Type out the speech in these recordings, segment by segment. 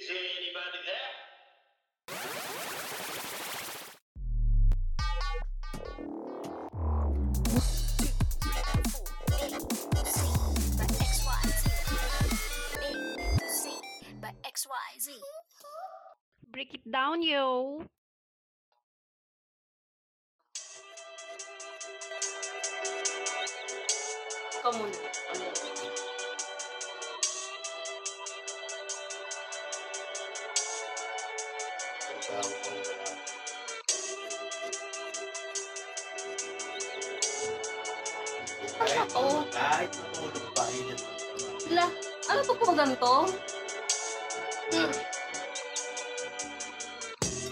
Is there anybody there? XYZ. Break it down, yo. Ikaw muna. Kahit Oo. kahit matulog pa, init. La, ano to po ganito?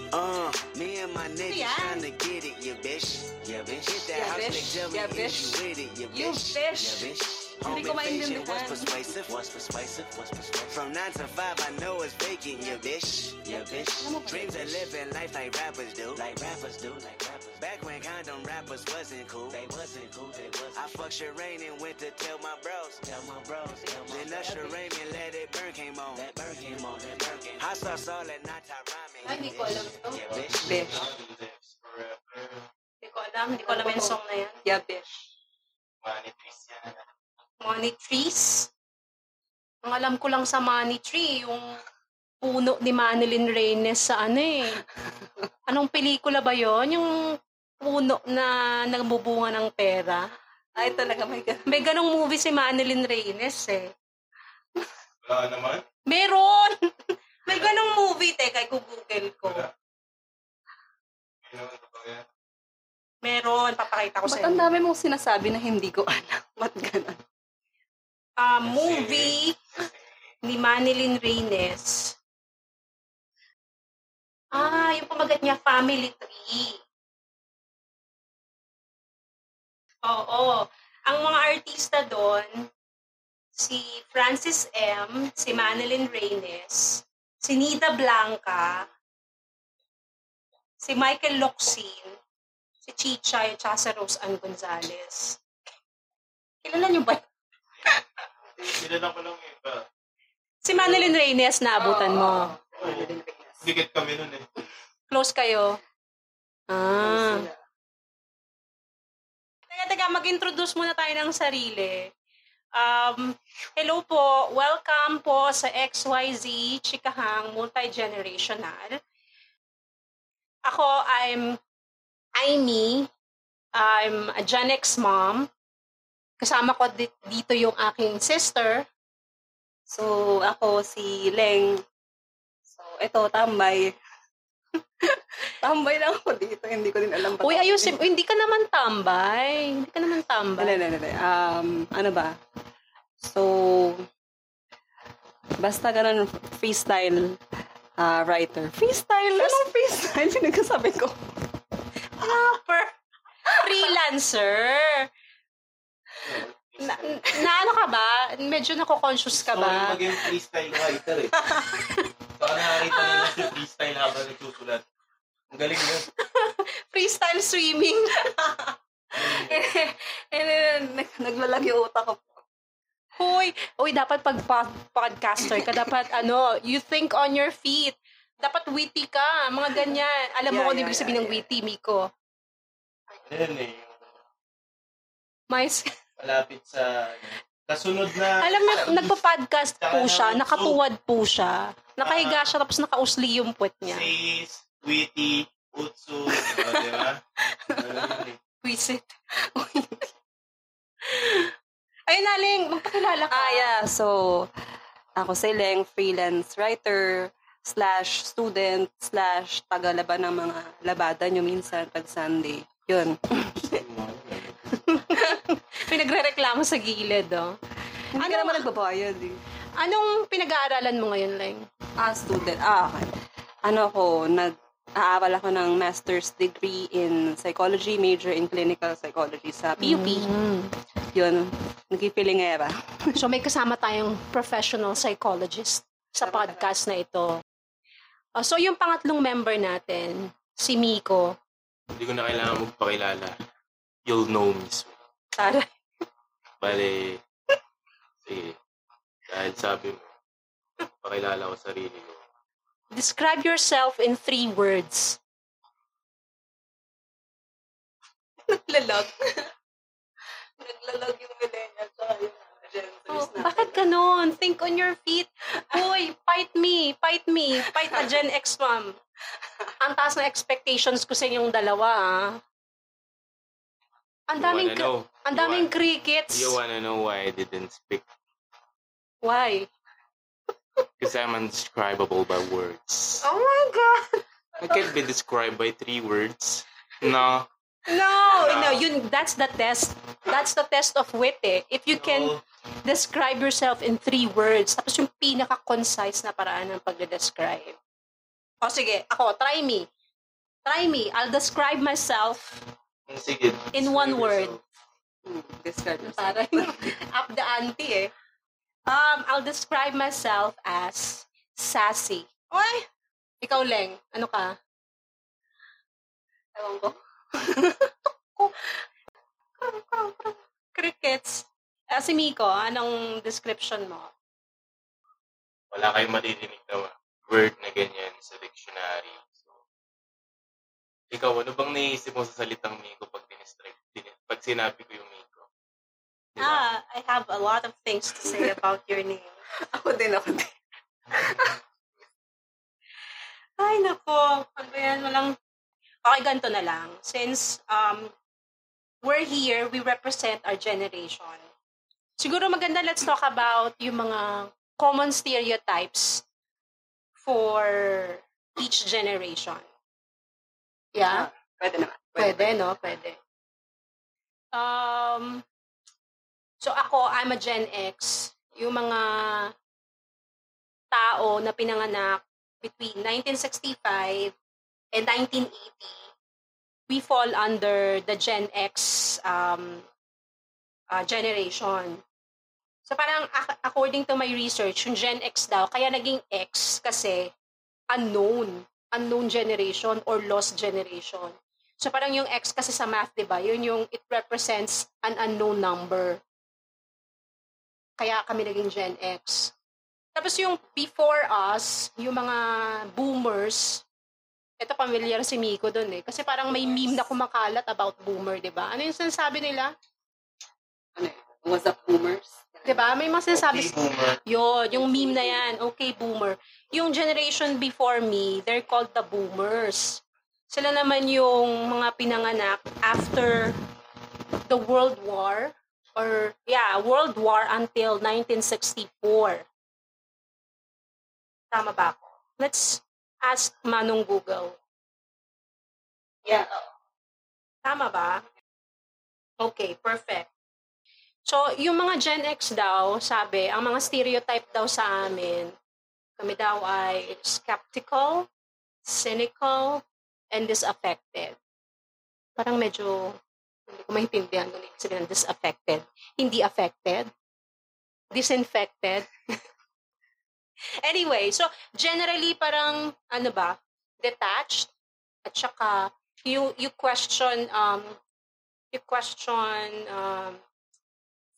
Uh, me and my niggas Yeah. tryna get it, you bitch. Yeah, bitch. Hit that Yeah, house, bitch. nigga, tell me Yeah, if bitch. you with it, you You bitch. bitch. Yeah, bitch. Hindi ko Home invasion maintindihan. was persuasive. Was persuasive. Was persuasive. From 9 to 5, I know it's vacant, you bitch. Yeah, bitch. Alam mo ba Dreams yun? of living life like rappers do. Like rappers do. Like when condom rappers wasn't cool. They wasn't cool. They wasn't. I fucked Shireen and went to tell my bros. Tell my bros. Tell my then Usher Raymond let it burn came on. That burn came on. That burn came on. Hot sauce all that night I rhyming. Ay, hindi ko alam to. Yeah, bitch. Forever. Hindi ko alam. Hindi ko alam yung song na yan. Yeah, besh. Money trees yan. Money trees. Ang alam ko lang sa money tree, yung puno ni Manilyn Reynes sa ano eh. Anong pelikula ba yon Yung puno na nagbubunga ng pera. Ay, talaga may ganun. May ganong movie si Manilyn Reynes eh. Wala naman. Meron! may ganong movie. Teka, i-google ko. Wala. Meron, papakita ko sa Ba't ang inyo. dami mong sinasabi na hindi ko alam? Ba't ganun? Ah, movie ni Manilyn Reynes. Ah, yung pamagat niya, Family Tree. Oo. Ang mga artista doon, si Francis M., si Manilyn Reynes, si Nita Blanca, si Michael Locsin, si Chicha, at si Rose Ann Gonzalez. Kilala niyo ba? Kilala ko lang iba. Si Manilyn Reynes, naabutan mo. Oo. Dikit kami nun eh. Close kayo. Ah. Teka, teka, mag-introduce muna tayo ng sarili. Um, hello po, welcome po sa XYZ Chikahang Multi-Generational. Ako, I'm Aimee. I'm a Gen X mom. Kasama ko di- dito yung aking sister. So, ako si Leng. So, ito, tambay. tambay lang ako dito. Hindi ko din alam. Uy, ayusin. Uy, hindi ka naman tambay. Hindi ka naman Hindi, tambay. hindi, hindi. Um, ano ba? So, basta ganun, freestyle uh, writer. Freestyle? Anong freestyle? Pinagkasabi ko. Rapper. Freelancer. Na, na ano ka ba? Medyo nako-conscious ka Gusto ba? yung maging freestyle writer eh. Saka nakakita nila si freestyle habang nagsusulat. Ang galing yun. Freestyle swimming. Eh, eh, nag- naglalag yung utak ko. Hoy, uy, dapat pag pod- podcaster ka, dapat ano, you think on your feet. Dapat witty ka, mga ganyan. Alam mo Yeah, kung ano yeah, ibig yeah, sabihin ng yeah. witty, Miko. Ano yun eh. yung Mais, Malapit sa... Kasunod na... alam mo, nagpa-podcast po siya, nakatuwad po siya. Nakahiga Ah. siya, tapos nakausli yung puwet niya. Sis, witty, utsu, o, di ba? Ano yun eh. Visit. Ayun, Naling, magpakilala ka. Ah, yeah. So, ako si Leng, freelance writer, slash student, slash tagalaban ng mga labada nyo minsan pag Sunday. Yun. Pinagre-reklamo sa gilid, oh. Hindi Ano ka naman ba? nagbabayad eh. Anong pinag-aaralan mo ngayon, Leng? Ah, student. Ah, okay. Ano ako, nag aaral ako ng master's degree in psychology, major in clinical psychology sa PUP. Mm. Yun, nagipilingera. So may kasama tayong professional psychologist sa podcast na ito. Oh, so yung pangatlong member natin, si Miko. Hindi ko na kailangan magpakilala. You'll know me soon. Tara. Bale, sige. Dahil sabi mo, pakilala ko sarili ko. Describe yourself in three words. Naglalag. Naglalag yung millennial Zers Oh, bakit ganun? Think on your feet. Uy, fight me, fight me, fight a Gen X ma'am. Ang taas na expectations ko sa inyong dalawa, ah. Ang daming, you know? ang You daming want- crickets. You wanna know why I didn't speak? Why? Because I'm undescribable by words. Oh my God. I can't be described by three words. No. No, no, yun, that's the test. That's the test of wit, eh. If you can No. describe yourself in three words, tapos yung pinaka-concise na paraan ng pagde-describe. O sige, ako, try me. Try me. I'll describe myself Sige. In one word. Hmm, Discard yourself. Parang up the ante eh. Um, I'll describe myself as sassy. Oy! Ikaw, Leng. Ano ka? Ewan ko. Crickets. Ah, si Miko, anong description mo? Wala kayong maririnig na word na ganyan sa dictionary. So, ikaw, ano bang naisip mo sa salitang Miko pag, dinistrike, din- pag sinabi ko yung Miko? Ah, I have a lot of things to say about your name. Ako din, ako din. Ay, nako. Ano yan? Walang... Okay, ganito na lang. Since um, we're here, we represent our generation. Siguro maganda, let's talk about yung mga common stereotypes for each generation. Yeah? Pwede naman. Pwede, no? Pwede. Um, so ako, I'm a Gen X. Yung mga tao na pinanganak between 1965 and 1980, we fall under the Gen X um, uh, generation. So parang ac- according to my research, yung Gen X daw, kaya naging X kasi unknown. Unknown generation or lost generation. So parang yung X kasi sa math, di ba? Yun yung it represents an unknown number. Kaya kami naging Gen X. Tapos yung before us, yung mga boomers, ito familiar si Miko doon eh. Kasi parang may meme na kumakalat about boomer, di ba? Ano yung sinasabi nila? Ano? What's up, boomers? Di ba? May mga sinasabi. Okay, boomer. Yun, yung meme na yan. Okay, boomer. Yung generation before me, they're called the boomers. Sila naman yung mga pinanganak after the World War or yeah, World War until 1964. Tama ba ako? Let's ask Manong Google. Yeah. Tama ba? Okay, perfect. So, yung mga Gen X daw, sabi, ang mga stereotype daw sa amin, kami daw ay skeptical, cynical, and disaffected. Parang medyo, hindi ko maintindihan kung ibig sabihin ng disaffected. Hindi affected. Disinfected. anyway, so generally parang, ano ba, detached, at saka you, you question, um, you question um,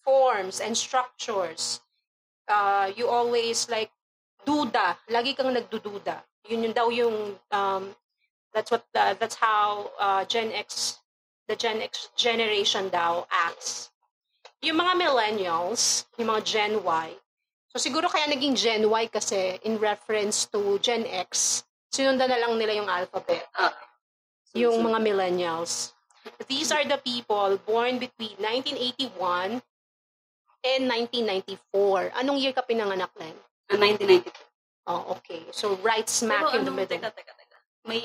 forms and structures. Uh, you always like duda. Lagi kang nagdududa. Yun yung daw yung um, that's what the, that's how uh, Gen X the Gen X generation daw acts. Yung mga millennials, yung mga Gen Y. So siguro kaya naging Gen Y kasi in reference to Gen X, sinundan na lang nila yung alphabet Ah. yung mga millennials. These are the people born between 1981 and 1994. Anong year ka pinanganak, Len? Ah, 1992. Oh, okay. So, right smack in the ano, middle. Teka, teka, teka. May,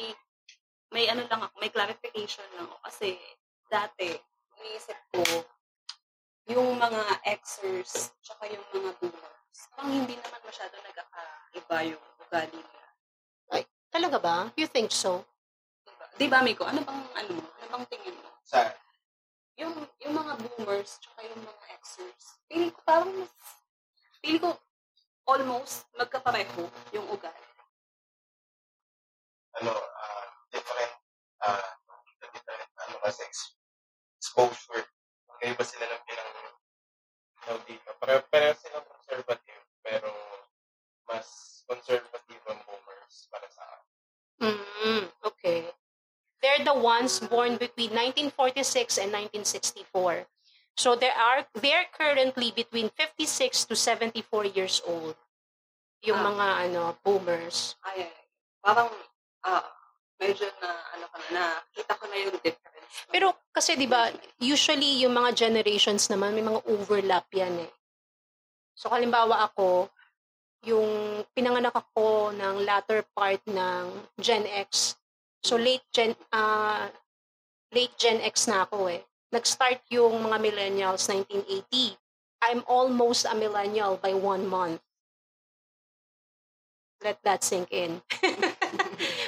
may ano lang ako, may clarification lang ako. Kasi, dati, iniisip ko, yung mga Xers, tsaka yung mga boomers, parang hindi naman masyado nagkakaiba yung ugali nila. Talaga ba? You think so? Diba? Di ba, Miko? Ano bang, ano, ano bang tingin mo? Sa, Yung, yung mga boomers, tsaka yung mga Xers, feeling ko parang mas, feeling ko, almost magkapareho yung ugali. ano, ah, different uh, different ano kasi exposure. Magkaiba sila ng pinang ng dito. Pareho, pareho sila conservative pero mas conservative ang boomers para sa akin. Mm, okay. They're the ones born between 1946 and 1964. So they are they're currently between 56 to 74 years old. Yung ah. mga ano boomers. Ay, ay. parang ah, medyo na, ano ka na, nakita ko na yung difference. Pero kasi 'di ba, usually yung mga generations naman may mga overlap yan eh. So halimbawa ako, yung pinanganak ako ng latter part ng Gen X. So late Gen ah late Gen X na ako eh. Nag-start yung mga millennials 1980. I'm almost a millennial by one month. Let that sink in.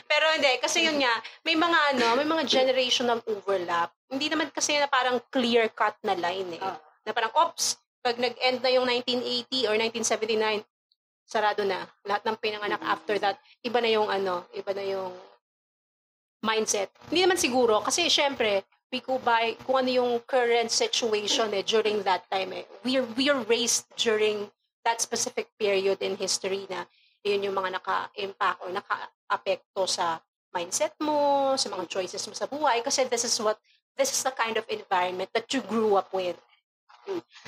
Pero hindi, kasi yun nga, may mga ano, may mga generational overlap. Hindi naman kasi na parang clear-cut na line eh. Ah. Na parang, ops, pag nag-end na yung 1980 or 1979, sarado na. Lahat ng pinanganak after that, iba na yung ano, iba na yung mindset. Hindi naman siguro, kasi syempre, we go by kung ano yung current situation eh, during that time eh. We're, we're raised during that specific period in history na yun yung mga naka-impact or naka-apekto sa mindset mo, sa mga choices mo sa buhay. Kasi this is what, this is the kind of environment that you grew up with.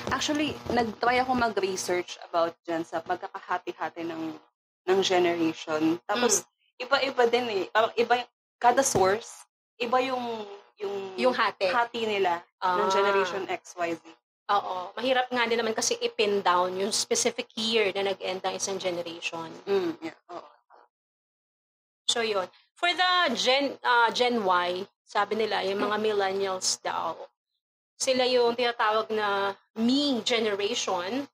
Actually, nag-try ako mag-research about dyan sa pagkakahati-hati ng ng generation. Tapos, iba-iba din eh. Parang iba, yung- kada source, iba yung yung, Yung hati. hati nila ng Ah. generation XYZ. Oo. Mahirap nga din naman kasi i-pin down yung specific year na nag-end ang isang generation. Mm, yeah. Oo. So, yun. For the Gen, uh, Gen Y, sabi nila, yung mga millennials daw, sila yung tinatawag na me generation.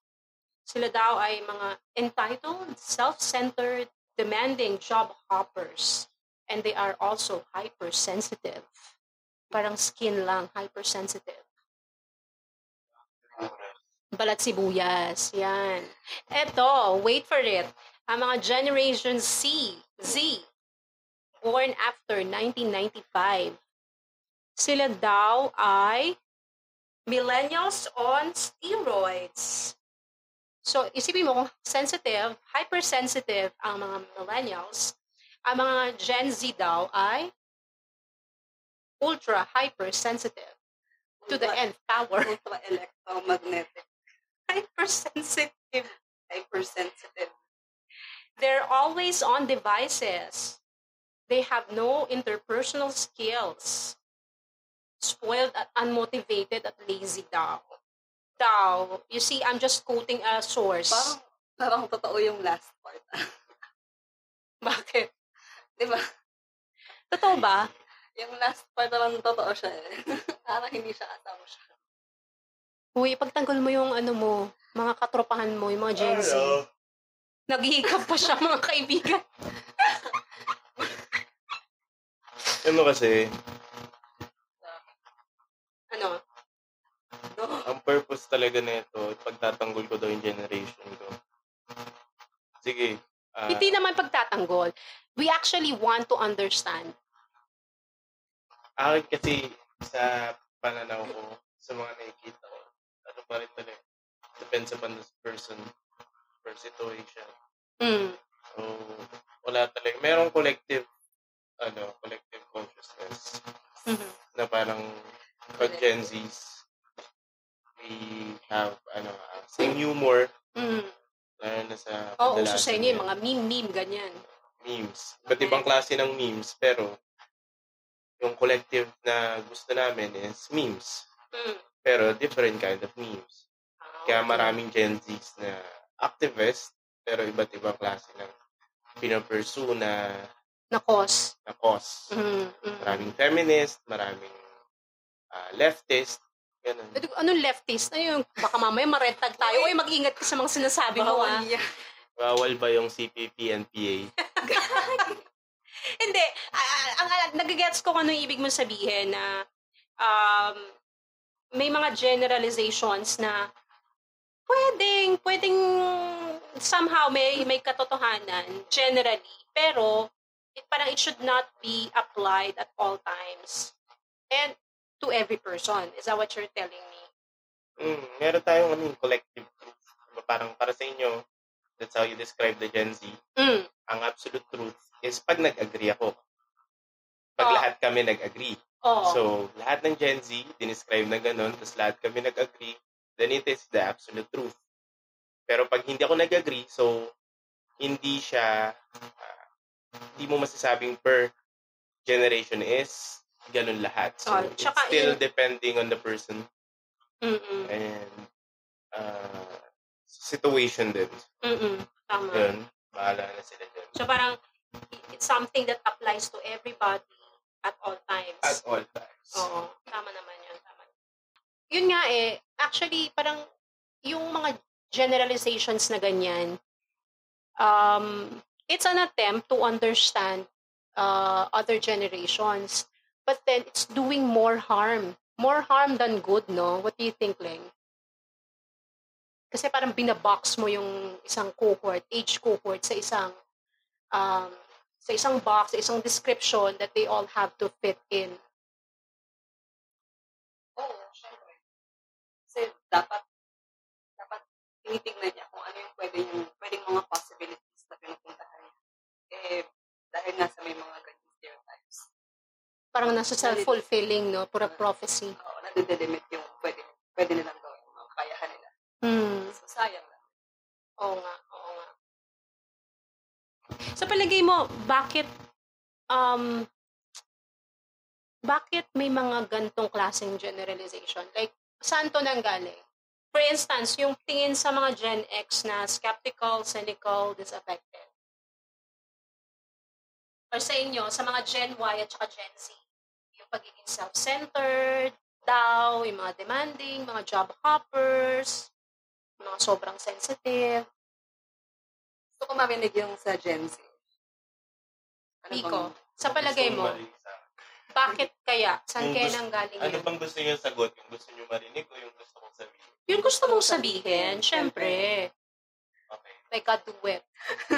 Sila daw ay mga entitled, self-centered, demanding job hoppers. And they are also hypersensitive. Parang skin lang, hypersensitive. Balat sibuyas. Yan. Eto, wait for it. Ang mga Generation C, Z, born after 1995. Sila daw ay millennials on steroids. So, isipin mo kung sensitive, hypersensitive ang mga millennials. Ang mga Gen Z daw ay ultra hypersensitive to the nth power. Ultra electromagnetic. Hypersensitive. Hypersensitive. They're always on devices. They have no interpersonal skills. Spoiled at unmotivated at lazy daw. Daw. You see, I'm just quoting a source. Parang, parang totoo yung last part. Bakit? Di ba? Totoo ba? Yung last part parang totoo siya eh. parang hindi siya assumption. Uy, pagtanggol mo yung ano mo, mga katropahan mo, yung mga Gen Z. Naghihikap pa siya, mga kaibigan. Ano kasi, Ano? No? ang purpose talaga nito, pagtatanggol ko daw yung generation ko. Sige. ah, Hindi naman pagtatanggol. We actually want to understand. akin kasi sa pananaw ko, sa mga nakikita ko, talaga. Depends upon the person, per situation. Mm. So, wala talaga. Merong collective, ano, collective consciousness Mhm. na parang pag Gen Zs, we have, ano, ah, same humor, Mm. lalo na sa Oo, uso sa inyo yung mga meme-meme, ganyan. memes. Iba't ibang klase ng memes, pero yung collective na gusto namin is memes. Mm. Pero different kind of memes. Ah, Kaya maraming Gen Zs na activist, pero iba't ibang klase ng pinapursue na, Na cause. na cause. Mm, mm. Maraming feminist, maraming ah, leftist, ganun. Ito, Anong leftist? Ano yung, baka mamaya ma-red tag tayo. Uy, mag-ingat ka sa mga sinasabi mo, ah. Bawal ba yung CPP and PA? Hindi. Ah, ang, ang, nagigets ko kung ano yung ibig mong sabihin na um, may mga generalizations na pwedeng, pwedeng somehow may, may katotohanan generally. Pero, it, parang it should not be applied at all times. And to every person. Is that what you're telling me? Mm, meron tayong ano, collective truth. Diba, Parang para sa inyo, that's how you describe the Gen Z. Mm. Ang absolute truth is pag nag-agree ako. pag Oo. lahat kami nag-agree. So, lahat ng Gen Z, dinescribe na ganun, tapos lahat kami nag-agree, then it is the absolute truth. Pero pag hindi ako nag-agree, so, hindi siya, ah, hindi mo masasabing per generation is ganun lahat. So, Oh, it's still yun- depending on the person Mm-mm. and uh, situation din. Mm-mm. Tama. Yun, bahala na sila dyan. So parang it's something that applies to everybody at all times. At all times. Oo, tama naman yun. Tama. Yun nga eh, actually, parang yung mga generalizations na ganyan, um, it's an attempt to understand uh, other generations. But then, it's doing more harm. More harm than good, no? What do you think, Leng? Kasi parang binabox mo yung isang cohort, age cohort sa isang um, sa isang box, sa isang description that they all have to fit in. Oo, syempre. Kasi dapat, dapat tinitingnan niya kung ano yung pwede yung, pwedeng mga possibilities na pinupuntahan niya. Eh, dahil nga sa may mga ganyan stereotypes. Parang nasa self-fulfilling, no? Pura prophecy. Oo, nadidelimit yung pwede, pwede nilang gawin, mga kayahan nila. Hmm. So, sayang lang. Oo nga. Sa palagay mo, bakit um bakit may mga gantong klaseng generalization? Like, saan to nanggaling? For instance, yung tingin sa mga Gen X na skeptical, cynical, disaffected. Or sa inyo, sa mga Gen Y at saka Gen Z, yung pagiging self-centered, daw, yung mga demanding, mga job hoppers, mga sobrang sensitive. Gusto ko marinig yung sa Gen Z. Ano Pico, bang- sa palagay mo, sa bakit kaya? Saan Yung kaya gusto- nanggaling Ano yun? bang gusto niyo sagot? Yung gusto niyo marinig o yung gusto kong sabihin? Yun gusto mong sabihin, syempre. Okay. Like a duet.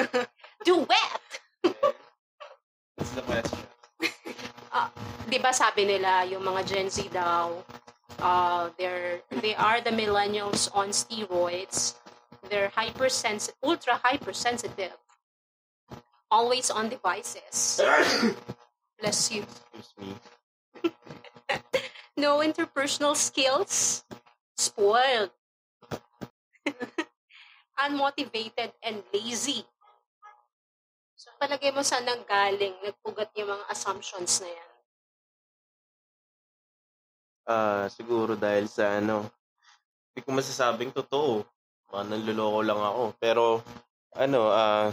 duet! Then, What's the question? Di ba sabi nila, yung mga Gen Z daw, uh, they're, they are the millennials on steroids. They're hypersensitive, ultra hypersensitive. Always on devices. Bless you. Excuse me. No interpersonal skills. Spoiled. Unmotivated and lazy. So, palagay mo saan nanggaling, nagpugat yung mga assumptions na yan. Ah, siguro dahil sa ano, hindi ko masasabing totoo. Baka nanluloko lang ako. Pero, ano, ah,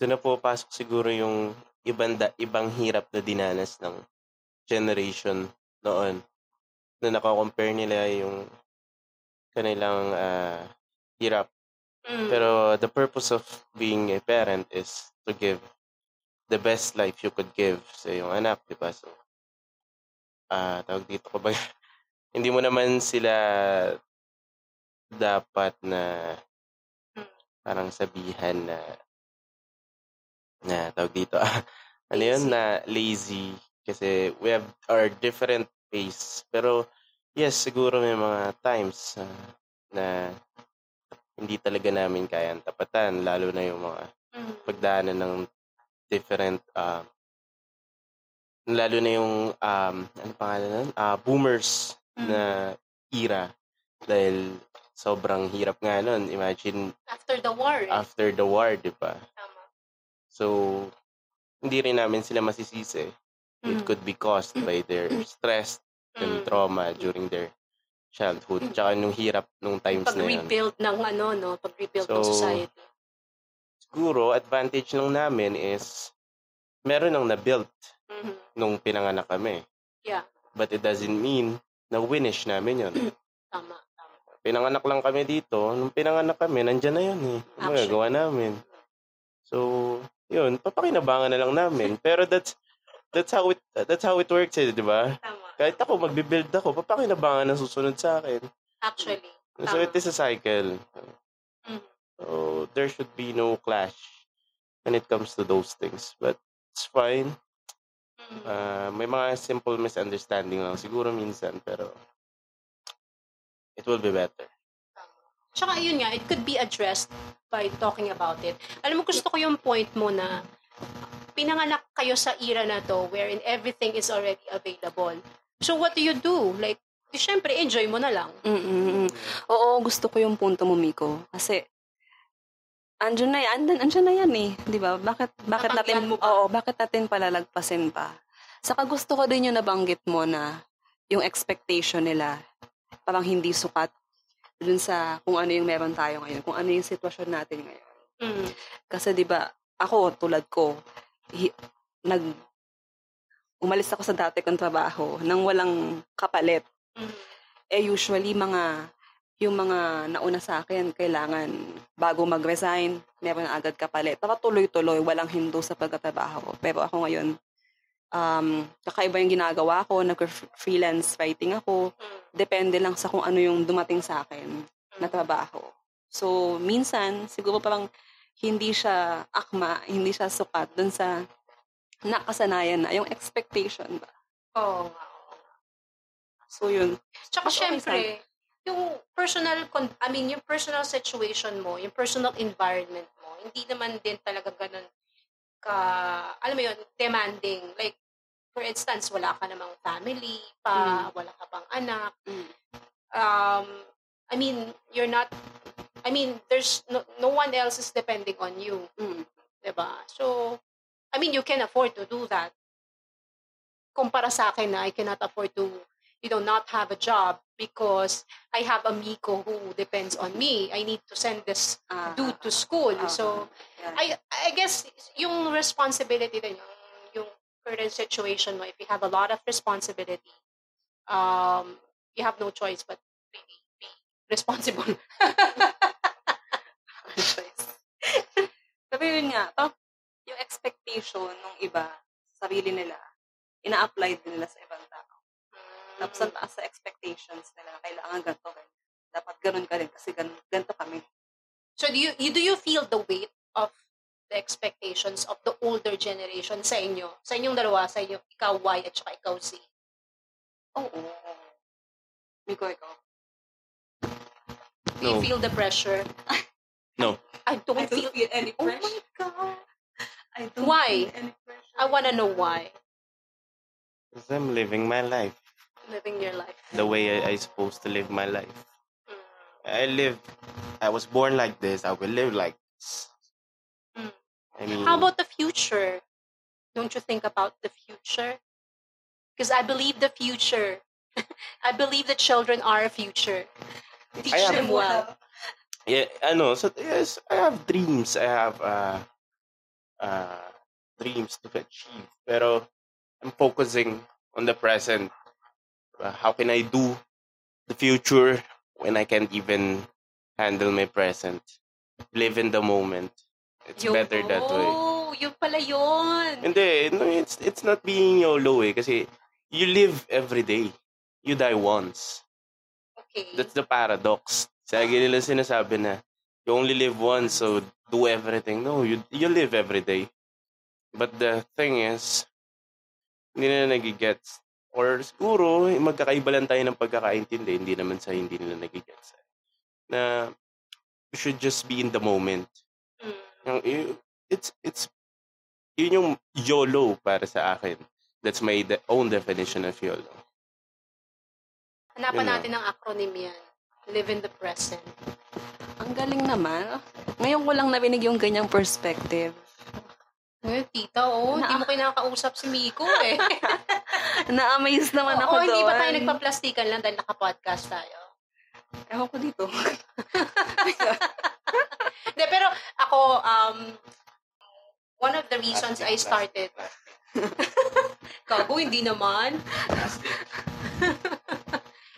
doon na po pasok siguro yung ibang, da, ibang hirap na dinanas ng generation noon. Na nakakompare nila yung kanilang ah, hirap. Mm. Pero the purpose of being a parent is to give the best life you could give sa iyong anak, di ba? So, ah tawag dito ko ba? hindi mo naman sila dapat na parang sabihan na na tawag dito ah ano yun Lazy. na lazy kasi we have our different pace pero yes siguro may mga times ah, na hindi talaga namin kayang tapatan lalo na yung mga Mm. pagdaanan ng different um lalo na yung um ano pangalan nun? Ah, boomers Mm. na era dahil sobrang hirap nga nun imagine After the war, eh. after the war di ba Tama. so hindi rin namin sila masisisi it Mm. could be caused by their stress and Mm. trauma during their childhood tsaka nung hirap nung times na yun Pag-rebuild ng ano, no? Pag-rebuild ng So, society. siguro advantage lang namin is meron nang na-built Mhm. nung pinanganak kami. Yeah. But it doesn't mean na winish namin yun. Tama, tama. Pinanganak lang kami dito. Nung pinanganak kami, nandyan na yun eh. Ang Actually. magagawa namin. So, yun, papakinabangan na lang namin. Pero that's that's how it that's how it works eh, di ba? Tama. Kahit ako magbi-build ako, papakinabangan ang susunod sa akin. Actually. So Tama. it is a cycle. Mhm. So there should be no clash when it comes to those things. But it's fine. Mm. Ah, may mga simple misunderstanding lang siguro minsan pero it will be better. Tsaka yun nga, it could be addressed by talking about it. Alam mo, gusto ko yung point mo na pinanganak kayo sa era na to wherein everything is already available. So what do you do? Like, di syempre, enjoy mo na lang. Mm-mm. Oo, gusto ko yung punto mo, Miko. Kasi, andyan na yan, andyan, andyan na yan eh. Di ba? Bakit, bakit natin, mo pa. oo, bakit natin palalagpasin pa? Saka gusto ko din yung nabanggit mo na yung expectation nila parang hindi sukat dun sa kung ano yung meron tayo ngayon, kung ano yung sitwasyon natin ngayon. Mm. Kasi 'di ba, ako tulad ko, hi- nag umalis ako sa dati kong trabaho nang walang kapalit. Mm. Eh usually mga yung mga nauna sa akin, kailangan bago mag-resign, meron agad kapalit. Para tuloy-tuloy, walang hindo sa pagkatrabaho. Pero ako ngayon, um, kakaiba yung ginagawa ko, nag-freelance writing ako. Mm. Depende lang sa kung ano yung dumating sa akin na trabaho. So, minsan, siguro parang hindi siya akma, hindi siya sukat dun sa nakasanayan na, yung expectation ba? Oo. So, yun. Tsaka Mas okay syempre, yung personal, con- I mean, yung personal situation mo, yung personal environment mo, hindi naman din talaga ganun ka, alam mo yun, demanding. Like, for instance, wala ka namang family pa, wala ka pang anak. Mm. Um, I mean, you're not, I mean, there's no, no one else is depending on you. Mm. Diba? So, I mean, you can afford to do that. Kumpara sa akin na I cannot afford to, you know, not have a job because I have a Miko who depends on me. I need to send this Ah, dude to school. ah, So, yeah. I I guess yung responsibility din yung, yung current situation mo, if you have a lot of responsibility, um, you have no choice but really be responsible. choice. Pero yun nga, parang yung expectation ng iba, sarili nila, ina-apply din nila sa ibang tao. Tapos ang taas sa expectations nila kailangan ganito, ganyan. Dapat ganun ka rin kasi ganun, ganito kami. So do you, you do you feel the weight of the expectations of the older generation sa inyo? Sa inyong dalawa, sa inyo, ikaw Y at saka ikaw Z. Oo. Miko, ikaw. Do you No. feel the pressure? No. I don't, feel, any Oh my God. I don't Why? feel any pressure. I wanna know why. Because I'm living my life Living your life. the way I, I supposed to live my life. Mm. I live, I was born like this. I will live like this. Mm. I mean, How about the future? Don't you think about the future? Because I believe the future. I believe the children are a future. Teach I them well. yeah, I know. So yes, I have dreams. I have uh, uh, dreams to achieve. Pero I'm focusing on the present. Uh, how can I do the future when I can't even handle my present? Live in the moment. It's better that way. Oh, yun pala yun. Hindi, no, it's it's not being YOLO eh. Kasi you live every day. You die once. Okay. That's the paradox. Lagi nila sinasabi na you only live once, so do everything. No, you you live every day. But the thing is, hindi na nagigets. Or siguro, magkakaiba lang tayo ng pagkakaintindi. Hindi naman sa hindi nila nagigets. Na you should just be in the moment. Mm. Yung, y- it's, it's, yun yung YOLO para sa akin. That's my de- own definition of YOLO. Hanapan Yun natin ng acronym yan. Live in the present. Ang galing naman. Ngayon ko lang narinig yung ganyang perspective. Ngayon, tita, oh, hindi Na- mo kinakausap si Miko eh. Na-amaze naman ako Oo, doon. hindi pa tayo nagpa-plastikan lang dahil naka-podcast tayo. Ewan ko dito. Hindi, pero ako, um, one of the reasons I started, Gago, hindi naman.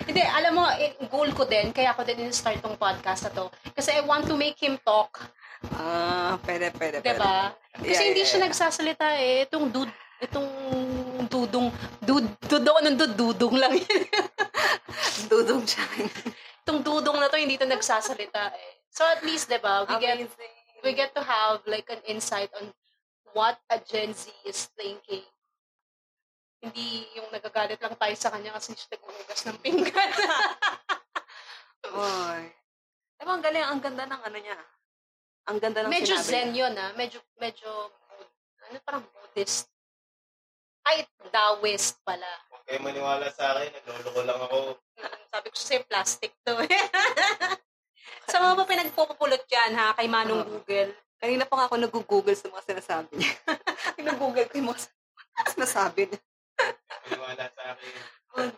Hindi, alam mo, eh, goal ko din, kaya ako din in-start tong podcast na to. Kasi I want to make him talk, ah, pwede, pwede, pwede. diba? Kasi Yeah, hindi yeah, siya yeah. nagsasalita eh. Itong dude, itong dudong, dud, dudong, anong dud, dudong lang yan. Dudong siya. itong dudong na to, hindi to nagsasalita eh. So at least, diba, we get, Amazing. we get to have like an insight on what a Gen Z is thinking. Hindi yung nagagalit lang tayo sa kanya kasi siya naghuhugas ng pinggan. Oy. Diba, ang galing, ang ganda ng ano niya. Ang ganda ng medyo sinabi zen niya. yun ah. Medyo, medyo, ano parang Buddha this, ay, Taoist pala. Huwag kayo maniwala sa akin, naglolo ko lang ako. Mm, Sabi ko sa'yo, plastic to. sa mga pa pinagpupulot yan, ha, kay Manong Oo. Google. Kanina pa nga ako nag-google sa mga sinasabi niya. Nag-google ko yung mga sinasabi niya. Maniwala sa akin. Oh,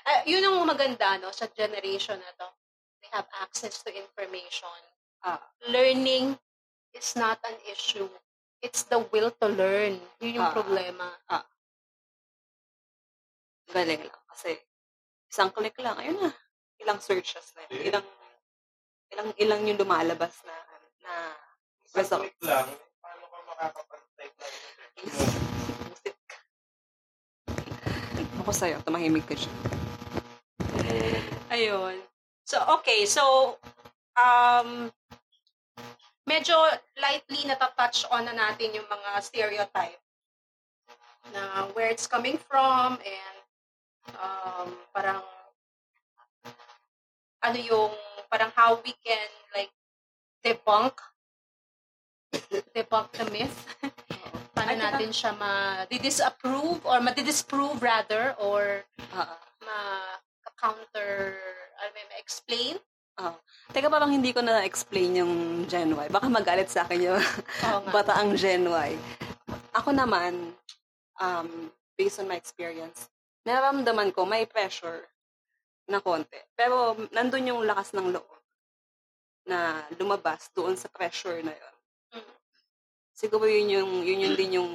Ah, yun ang maganda, no, sa generation na to. They have access to information. Ah. Learning is not an issue. It's the will to learn. Yun yung Ah. problema. galing lang. Kasi, isang click lang, ayun na. Ilang searches na yun. Ilang, ilang, ilang yung lumalabas na, na Isang Results. click lang, paano ka makakapag-type na. Ako sa'yo, tumahimik ka siya. Ayun. So, okay. So, um, medyo lightly natatouch on na natin yung mga stereotype na where it's coming from and um, parang ano yung parang how we can like debunk debunk the myth. Paano natin siya ma-disapprove or ma-disprove rather or Ah, ah. ma-counter ano ba, ma-explain Teka, parang hindi ko na-explain yung Gen Y. Baka magalit sa akin yung nga. bataang Gen Y. Ako naman, um, based on my experience, nararamdaman ko may pressure na konti. Pero nandun yung lakas ng loob na lumabas doon sa pressure na yun. Mm. Siguro yun yung, yun yun din yung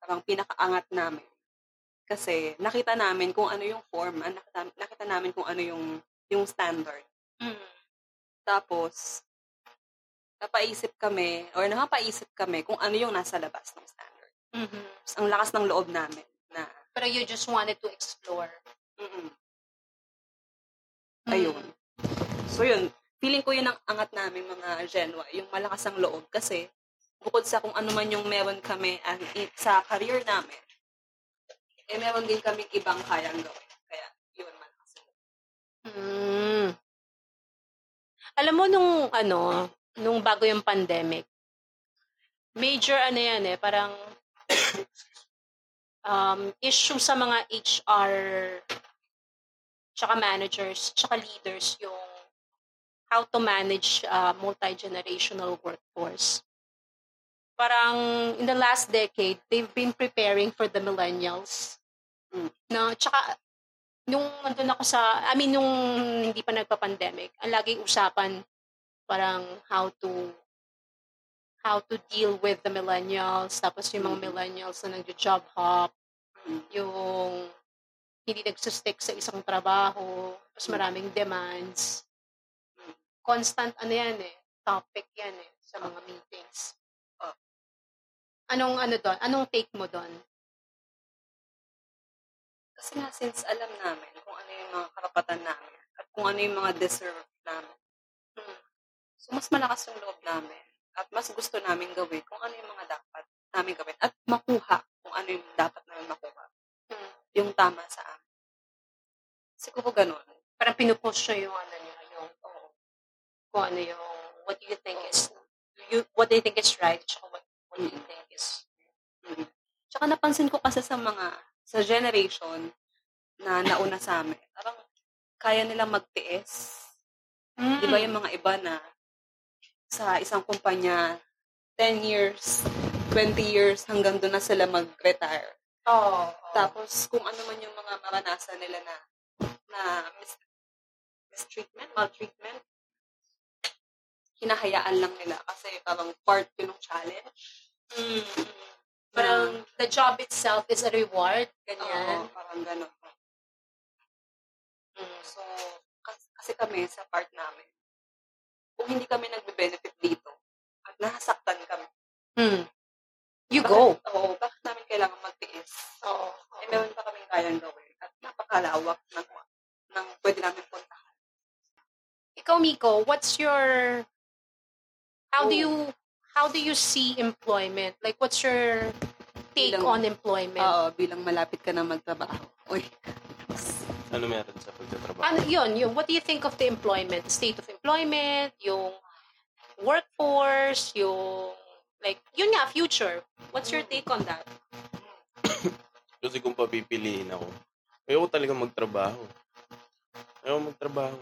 parang pinakaangat namin. Kasi nakita namin kung ano yung form, ah, nakita, nakita namin kung ano yung, yung standard. Mm. Tapos, napaisip kami, or napapaisip kami kung ano yung nasa labas ng standard. Mhm. Tapos, ang lakas ng loob namin na, Pero you just wanted to explore. mm Mm. ayun. So yun, feeling ko yun ang angat namin mga Gen Y, yung malakas ang loob. Kasi, bukod sa kung ano man yung meron kami ang, sa career namin, eh meron din kami ibang kayang gawin. Kaya, yun, malakas ang loob. Mm. Alam mo nung ano, nung bago yung pandemic, major ano yan eh, parang um, issue sa mga HR tsaka managers, tsaka leaders yung how to manage uh, multi-generational workforce. Parang in the last decade, they've been preparing for the millennials. Mm. No, tsaka nung nandun ako sa, I mean, nung hindi pa nagpa-pandemic, ang laging usapan parang how to how to deal with the millennials, tapos yung mga Mm. millennials na nag-job hop, yung hindi nagsustick sa isang trabaho, tapos Mm. maraming demands. Constant ano yan eh, topic yan eh, sa mga meetings. Ah. Anong ano doon? Anong take mo doon? Kasi nga, since alam namin kung ano yung mga karapatan namin at kung ano yung mga deserve namin, Hmm. so mas malakas yung loob namin at mas gusto namin gawin kung ano yung mga dapat namin gawin at makuha kung ano yung dapat namin makuha. Hmm. Yung tama sa amin. Siguro ganun. Parang pinupush nyo yung ano nyo, yung kung ano yung what do you think is you what do you think is right tsaka what, what do you think is Mm. Tsaka napansin ko kasi sa mga, sa generation na nauna sa amin, parang kaya nilang magtiis. Di ba yung mga iba na sa isang kumpanya, 10 years, 20 years, hanggang doon na sila mag-retire. Oo. Tapos, kung ano man yung mga maranasan nila na na mis- mistreatment, maltreatment, hinahayaan lang nila kasi parang part yun ng challenge. Mm. Parang the job itself is a reward, Oo, ganyan. parang gano'n. Mm. So, kasi, kami sa part namin, kung hindi kami nagbe-benefit dito, at nasaktan kami, Mm. You bakit, go. Oo, bakit namin kailangan magtiis? Oo. Eh, meron pa kaming kayang gawin. At napakalawak ng, ng pwede namin puntahan. Ikaw, Miko, what's your how do Oh. you how do you see employment? Like what's your take Bilang- on employment? Oo, bilang malapit ka na magtrabaho. Uy. Ano meron sa pagtatrabaho? ano yun, yung what do you think of the employment, the state of employment, yung workforce, yung Like, yun nga, future. What's your take on that? Kasi kung papipiliin ako, ayoko talaga magtrabaho. Ayoko magtrabaho.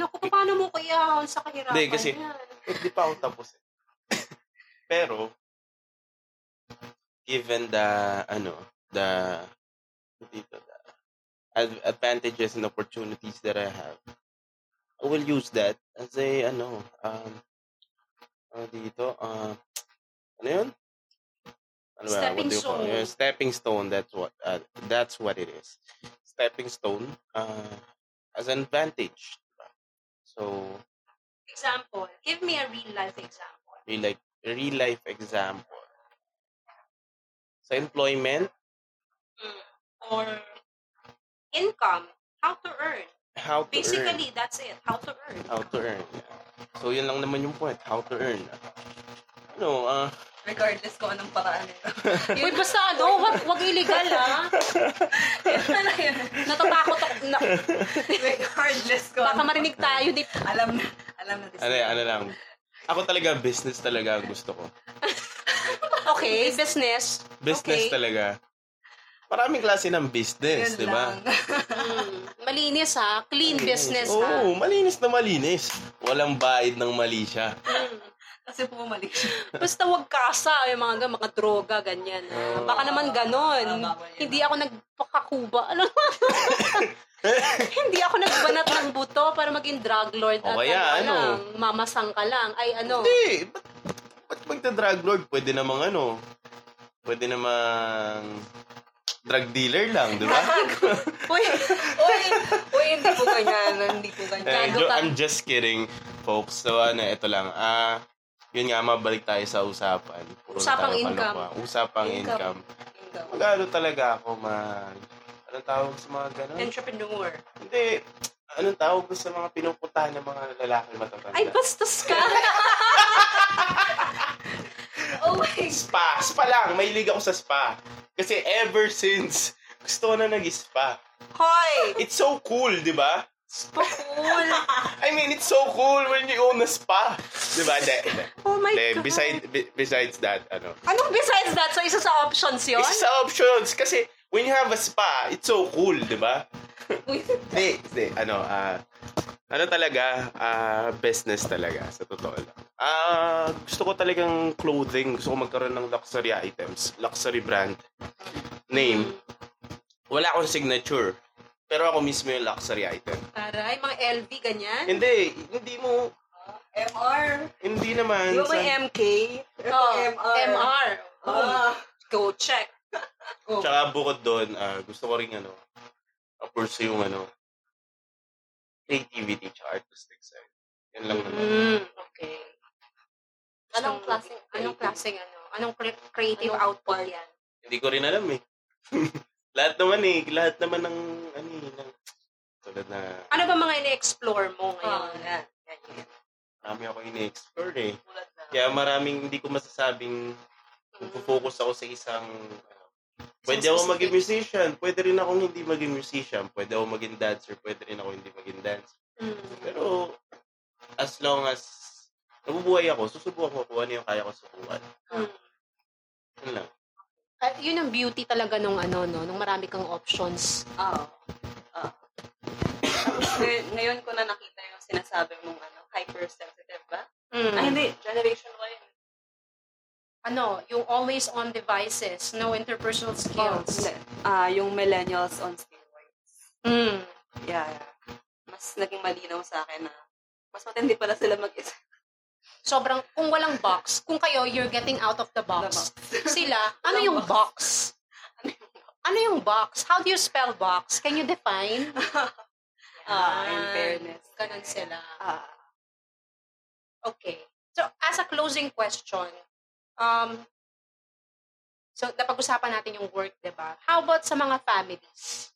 Naku, paano mo kaya sa kahirapan Hindi, kasi-? Hindi pa ako tapos eh. Pero, given the, ano, the, dito, the advantages and opportunities that I have, I will use that as a, ano, um, ano dito, uh, ano yun? Ano ba? Stepping What do call stone. Stepping stone, that's what, uh, that's what it is. Stepping stone, uh, as an advantage. So, Example. Give me a real life example. real like real life example. Sa employment, Mm. Or income. How to earn. how to earn. Basically, that's it. How to earn. How to earn. yeah. So, yun lang naman yung point. How to earn. Ano, ah, Regardless kung anong paraan nito. Uy, basta ano, wag, wag illegal ha. Natatakot ako. Na, Regardless kung baka marinig tayo. Di, Alam na. Alam na. ano, ano lang. Ako talaga, business talaga ang gusto ko. okay, business. Business Okay. talaga. Maraming klase ng business, di ba? malinis ha. Clean business Oo, ha. malinis na malinis. Walang bayad ng mali siya. Mm. Kasi pumalik siya. Basta wag kasa, yung mga, mga droga, ganyan. Oo. Baka naman ganon. Ah, yan. Hindi ako nagpakakuba. Ano? Hindi ako nagbanat ng buto para maging drug lord. O kaya, ano? lang, mamasang ka lang. Ay, ano? Hindi. Ba't, ba't magta-drug lord? Pwede namang ano? Pwede namang drug dealer lang, di ba? Uy, uy, uy, hindi po ganyan. Hindi po ganyan. Eh, jo-. I'm just kidding, folks. So, ano, ito lang. Ah, yun nga, mabalik tayo sa usapan. Puro Usapang income. kalokohan. Usapang income. Income. Magano talaga ako mag... Anong tawag sa mga ganun? Entrepreneur. Hindi. Anong tawag sa mga pinupuntahan ng mga lalaki matatanda? Ay, bastos ka. Oh my Spa. Spa lang. May ako sa spa. Kasi ever since, gusto ko na nag-spa. Hoy! It's so cool, di ba? Cool. I mean, it's so cool when you own a spa. Di ba? De, de, Oh my de, God. beside, be- besides that, ano, Anong besides that? So, isa sa options yun? Isa sa options. Kasi, when you have a spa, it's so cool, di ba? Hindi, hindi. Ano, ah, ano talaga, ah, business talaga, sa totoo lang. Ah, gusto ko talagang clothing. Gusto ko magkaroon ng luxury items. Luxury brand. Name. Wala akong signature. Pero ako mismo yung luxury item. Taray, mga LV, ganyan? Hindi, hindi mo, MR. hindi naman. Ba may sa- MK? Ito, Oh, MR. MR. Ah. Go check. Go. Tsaka bukod doon, ah, gusto ko rin ano, pursue yung ano, creativity tsaka artistic side. Yan lang naman. Mm, okay. Anong So, klaseng Anong klaseng ano? Anong cre- creative Anong output part? yan? Hindi ko rin alam eh. lahat naman eh, lahat naman ng, ano eh, ng, tulad na, Ano ba mga ine-explore mo Oh, ngayon? yan. Yan, yan. marami ako ini-explore eh. Kaya maraming hindi ko masasabing, focus ako sa isang, ano, pwede ako maging musician, pwede rin akong hindi maging musician, pwede ako maging dancer, pwede rin ako hindi maging dancer. Mm. Pero, as long as nabubuhay ako, susubukan ko kung ano yung kaya ko subukan. Mm. Yun lang. At yun ang beauty talaga nung ano, no? Nung marami kang options. Oo. Oo. Tapos ngayon, ngayon ko na nakita yung sinasabi mong ano, hypersensitive ba? Mm. Ay, hindi. Generation yun. Ano, yung always on devices, no interpersonal skills. Hindi. Ah, yung millennials on steroids. Mm. Yeah, yeah. Mas naging malinaw sa akin na mas matindi pala sila mag-isa. Sobrang, kung walang box, kung kayo, you're getting out of the box. Sila, ano Walang yung box. box? Ano yung box? How do you spell box? Can you define? Ah, in Yan. fairness. Ganon sila. Ah, Okay. So, as a closing question, um, so, napag-usapan natin yung work, di ba? How about sa mga families?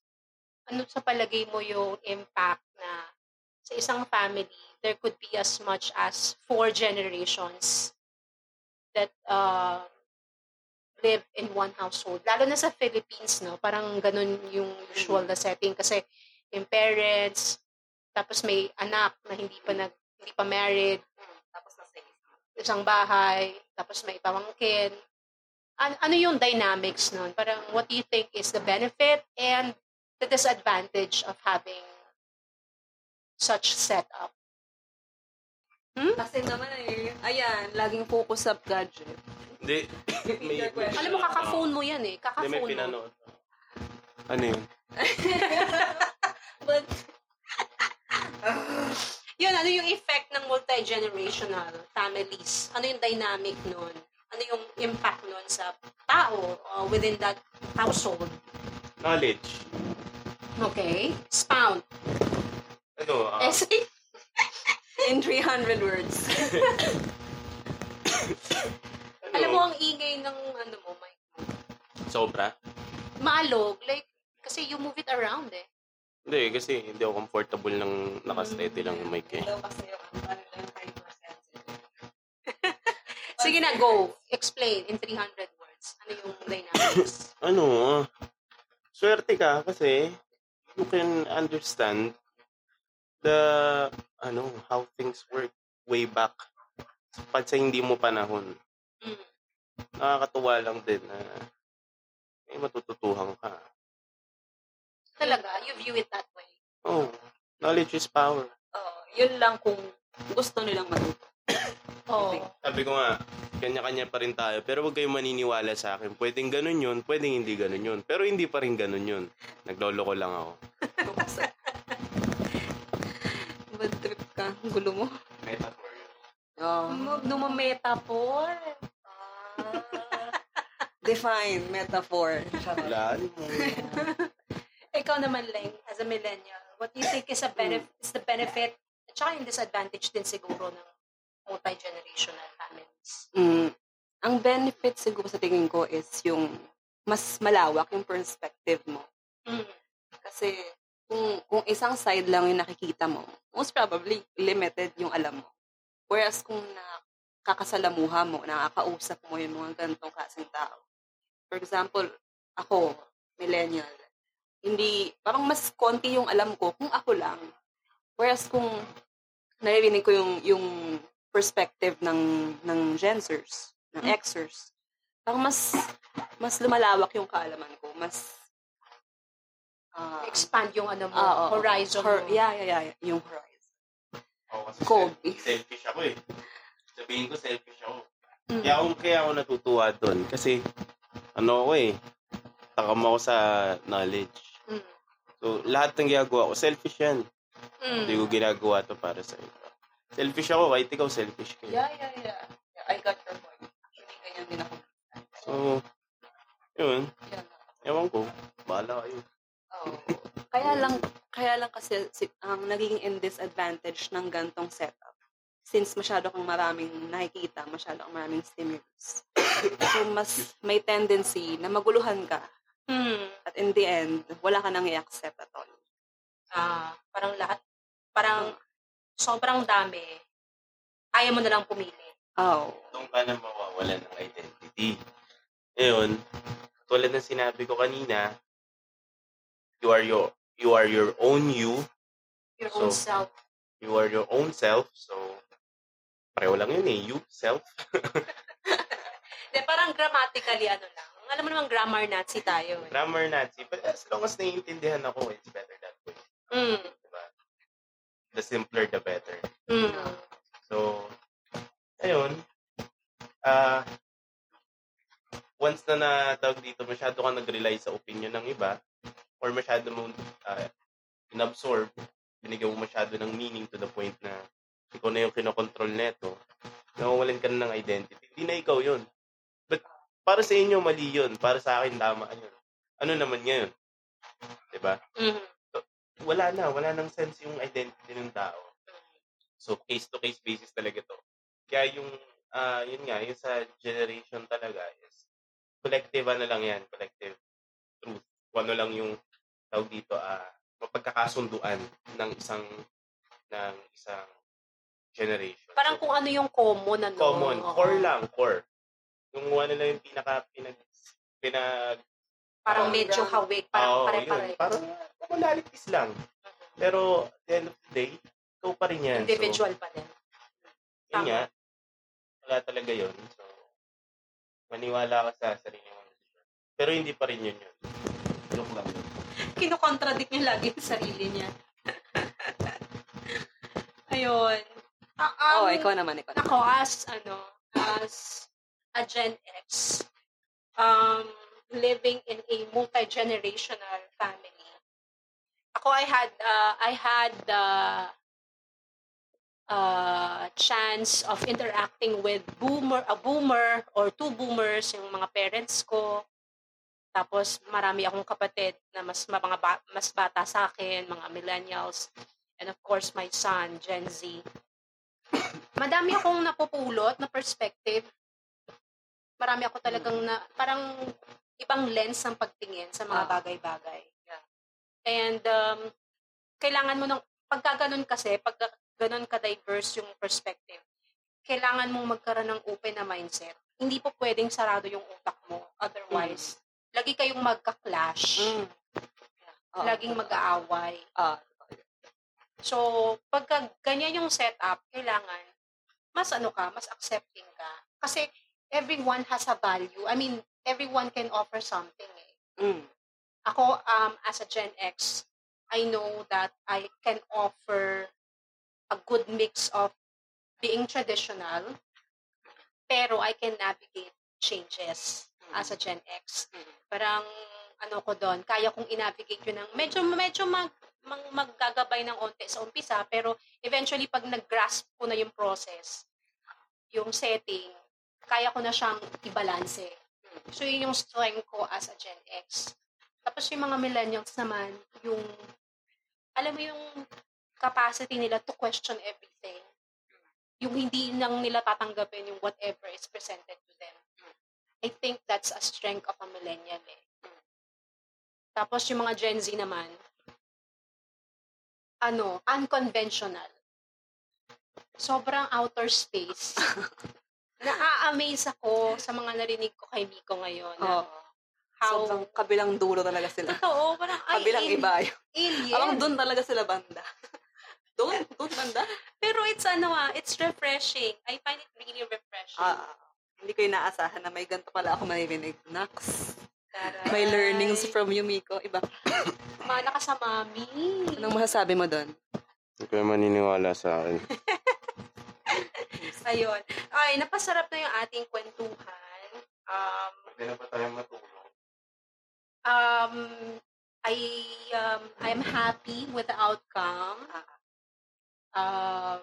Ano sa palagay mo yung impact na sa isang family, there could be as much as four generations that uh, live in one household. Lalo na sa Philippines, no? Parang ganun yung usual na setting kasi yung parents, tapos may anak na hindi pa nag hindi pa married, tapos nasa isa. isang bahay, tapos may pamangkin. An- ano yung dynamics nun? Parang what do you think is the benefit and the disadvantage of having such setup? Kasi naman eh, ayan, laging focus sa gadget. Hindi. may, may, Alam mo, kaka-phone mo yan eh. Hindi, may Kaka-phone mo. pinanood. Ano yun? But, Yun, ano yung effect ng multi-generational families? Ano yung dynamic nun? Ano yung impact nun sa tao uh, within that household? Knowledge. Okay. Expound. Ano? ah, Essay? In 300 words. ano? Alam mo, ang ingay ng ano mo, mic mo. Sobra? Maalog. Like, kasi you move it around eh. Hindi, kasi hindi ako comfortable ng nakasteady lang yung mic eh. Ano. Sige na, go. Explain in 300 words. Ano yung dynamics? Ano? ah, Swerte ka kasi you can understand the ano how things work way back pag sa hindi mo panahon. Mm. Nakakatuwa lang din na may matututuhan ka. Talaga, you view it that way. Oh, knowledge is power. Oh, yun lang kung gusto nilang matuto. Oh. Sabi ko nga, kanya-kanya pa rin tayo. Pero huwag kayong maniniwala sa akin. Pwedeng ganun yun, pwedeng hindi ganun yun. Pero hindi pa rin ganun yun. Nagloloko lang ako. Bad trip ka. Ang Gulo mo. Metaphor yun. Oh. Numametaphor. Define metaphor. Lalim mo. Ikaw naman, Leng, as a millennial, what do you think is, a benef- is the benefit at saka yung disadvantage din siguro ng multi-generational families? Mm, ang benefit siguro sa tingin ko is yung mas malawak yung perspective mo. Mm. Kasi kung, kung isang side lang yung nakikita mo, most probably limited yung alam mo. Whereas kung nakakasalamuha mo, nakakausap mo yung mga ganitong klaseng tao. For example, ako, millennial, hindi, parang mas konti yung alam ko kung ako lang. Whereas kung naririnig ko yung, yung perspective ng, ng Gensers, ng Xers, parang mas, mas lumalawak yung kaalaman ko. Mas, ah, Expand yung ano mo, Ah, oo. horizon Hor- mo. Yeah, yeah, yeah. Yung horizon. Oo, kasi Kobe. self- selfish ako eh. Sabihin ko selfish ako. Mm. Kaya ako, kaya ako natutuwa doon. Kasi, ano ako eh, takam ako sa knowledge. Mm. So, lahat ng ginagawa ko, selfish yan. Mm. Hindi ko ginagawa to para sa iba. Selfish ako, kahit ikaw selfish ka. eh. Yeah, yeah, yeah. yeah I got your point. Actually, ganyan din ako. So, yun. Yan. Ewan ko. Bahala kayo. Kaya lang, kaya lang kasi si, ang nagiging in disadvantage ng gantong setup since masyado kang maraming nakikita, masyado kang maraming stimulus. so, mas may tendency na maguluhan ka Mm. at in the end, wala ka nang i-accept at all. Ah, parang lahat, parang sobrang dami, ayaw mo na lang pumili. Oh. Doon ka na mawawalan ng identity. Ngayon, tulad ng sinabi ko kanina, you are your you are your own you, Your So, own self. you are your own self, so pareho lang yun eh, you, self. De, parang grammatically, ano lang. Alam mo naman, grammar Nazi tayo eh. Grammar Nazi, but as long as naiintindihan ako, it's better that way. Mm. Diba? The simpler, the better. Mm. So, ayun. Ah, once na natawag dito, masyado ka nag-rely sa opinion ng iba, or masyado mo uh, inabsorb, binigyan mo masyado ng meaning to the point na ikaw na yung kinokontrol neto, nawawalan ka na ng identity. Hindi na ikaw yun. But para sa inyo, mali yun. Para sa akin, tama yun. Ano naman ngayon? 'Di ba? Mm. Wala na. Wala nang sense yung identity ng tao. So, case-to-case basis talaga to. Kaya yung, ah yun nga, yung sa generation talaga is, collective ano lang yan, collective truth. Kung ano lang yung, tawag dito, ah mapagkakasunduan ng isang, ng isang generation. Parang So, kung ano yung common, ano. common, Oo. core lang, core. Yung ano lang yung pinaka, pinag, pinag, Parang Ah, medyo hawig, parang Oo, pare-pare. yun. Parang modalities lang. Pero, at the end of the day, ikaw pa rin yan. Individual pa din. So, yun Tama. nga. wala talaga yun. So, maniwala ka sa sarili desisyon. Pero hindi pa rin yun yun. Joke lang. Kinokontradict niya lagi yung sarili niya. Ayun. Oo, um, oh, ikaw naman, ikaw naman. Ako, as, ano, as a Gen X, um, living in a multi-generational family, ako, I had, uh, I had the uh, chance of interacting with boomer, a boomer or two boomers, yung mga parents ko. Tapos, marami akong kapatid na mas, mga ba- mas bata sa akin, mga millennials. And of course, my son, Gen Z madami akong napupulot na perspective. Marami ako talagang na, parang ibang lens ng pagtingin sa mga Ah. bagay-bagay. And um, kailangan mo ng, pagka ganun kasi, pag ganun ka-diverse yung perspective, kailangan mong magkaroon ng open na mindset. Hindi po pwedeng sarado yung utak mo. Otherwise, lagi kayong magka-clash. Mm. Oo. Laging mag-aaway. Ah, So, pagka ganyan yung setup, kailangan mas ano ka, mas accepting ka. Kasi everyone has a value. I mean, everyone can offer something eh. mm. Ako, um, as a Gen X, I know that I can offer a good mix of being traditional, pero I can navigate changes as a Gen X. Mm. Parang, ano ko doon, kaya kong i-navigate yun ng, medyo, medyo mag, mag, maggagabay ng onte sa umpisa, pero eventually, pag nag-grasp ko na yung process, yung setting, kaya ko na siyang i-balance. So, yun yung strength ko as a Gen X. Tapos yung mga millennials naman, yung, alam mo yung capacity nila to question everything. Yung hindi lang nila tatanggapin yung whatever is presented to them. I think that's a strength of a millennial eh. Tapos yung mga Gen Z naman, ano, unconventional. Sobrang outer space. Na-amaze ako sa mga narinig ko kay Miko ngayon. Oo. how, Sobrang kabilang dulo talaga sila. totoo, parang, ay, Kabilang al- iba yun. alien. Alam, doon talaga sila banda. doon? Doon banda? Pero it's ano ah, it's refreshing. I find it really refreshing. Ah, hindi ko inaasahan na may ganito pala ako maririnig. Nax. Taray. May learnings from you, Miko. Iba. Mana ka sa mami. Anong masasabi mo doon? Hindi kayo maniniwala sa akin. Ayun. Ay, napasarap na yung ating kwentuhan. Um, Hindi na pa tayo matulog. um, I, um, I'm happy with the outcome. Um,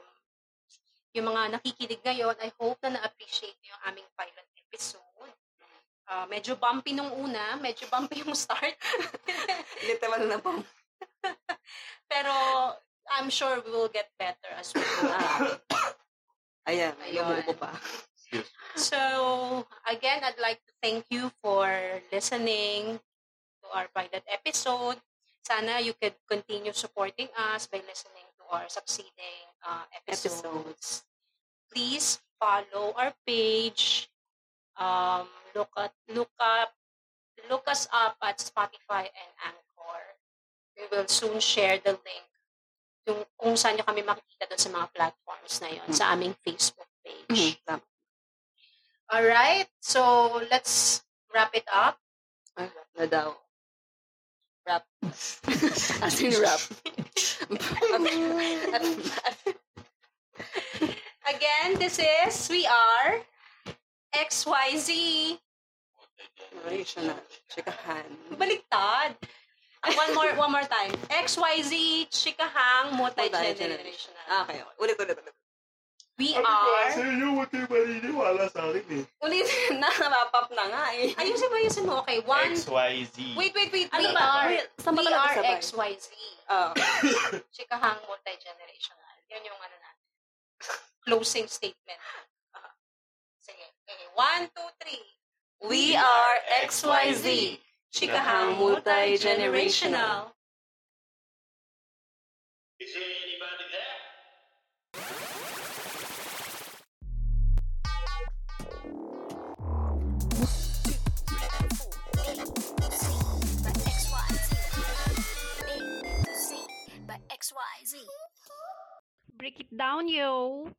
yung mga nakikinig ngayon, I hope na na-appreciate niyo yung aming pilot episode. Uh, medyo bumpy nung una, medyo bumpy yung start. Literal na po. Pero I'm sure we will get better as we go. Ah. Ayan, Ayun. lumubo pa. So, again, I'd like to thank you for listening to our pilot episode. Sana you could continue supporting us by listening to our succeeding uh, episodes. Please follow our page. Um, look at look up look us up at Spotify and Anchor. We will soon share the link yung kung saan nyo kami makikita doon sa mga platforms na yon sa aming Facebook page. Mhm, tama. All right. So let's wrap it up. Ay, na daw. Rap. As in rap. Again, this is we are XYZ. Generational. Chikahan. Baliktad. One more one more time. XYZ Chikahang multi-generational. Ah, okay. Ulit, ulit, ulit. We are inyo, huwag kayo maniniwala sa akin eh. Ulit na, napap na nga eh. Ayusin mo, ayusin mo. Okay, one. XYZ. Wait, wait, wait. Ano we ba? are, Wait, we are? XYZ. Ah. Chikahang multi-generational. Yun yung ano natin. Closing statement. Ah. Sige. Okay. One, two, three. We are XYZ. Chikahang multi-generational. Is there anybody there? Break it down, yo.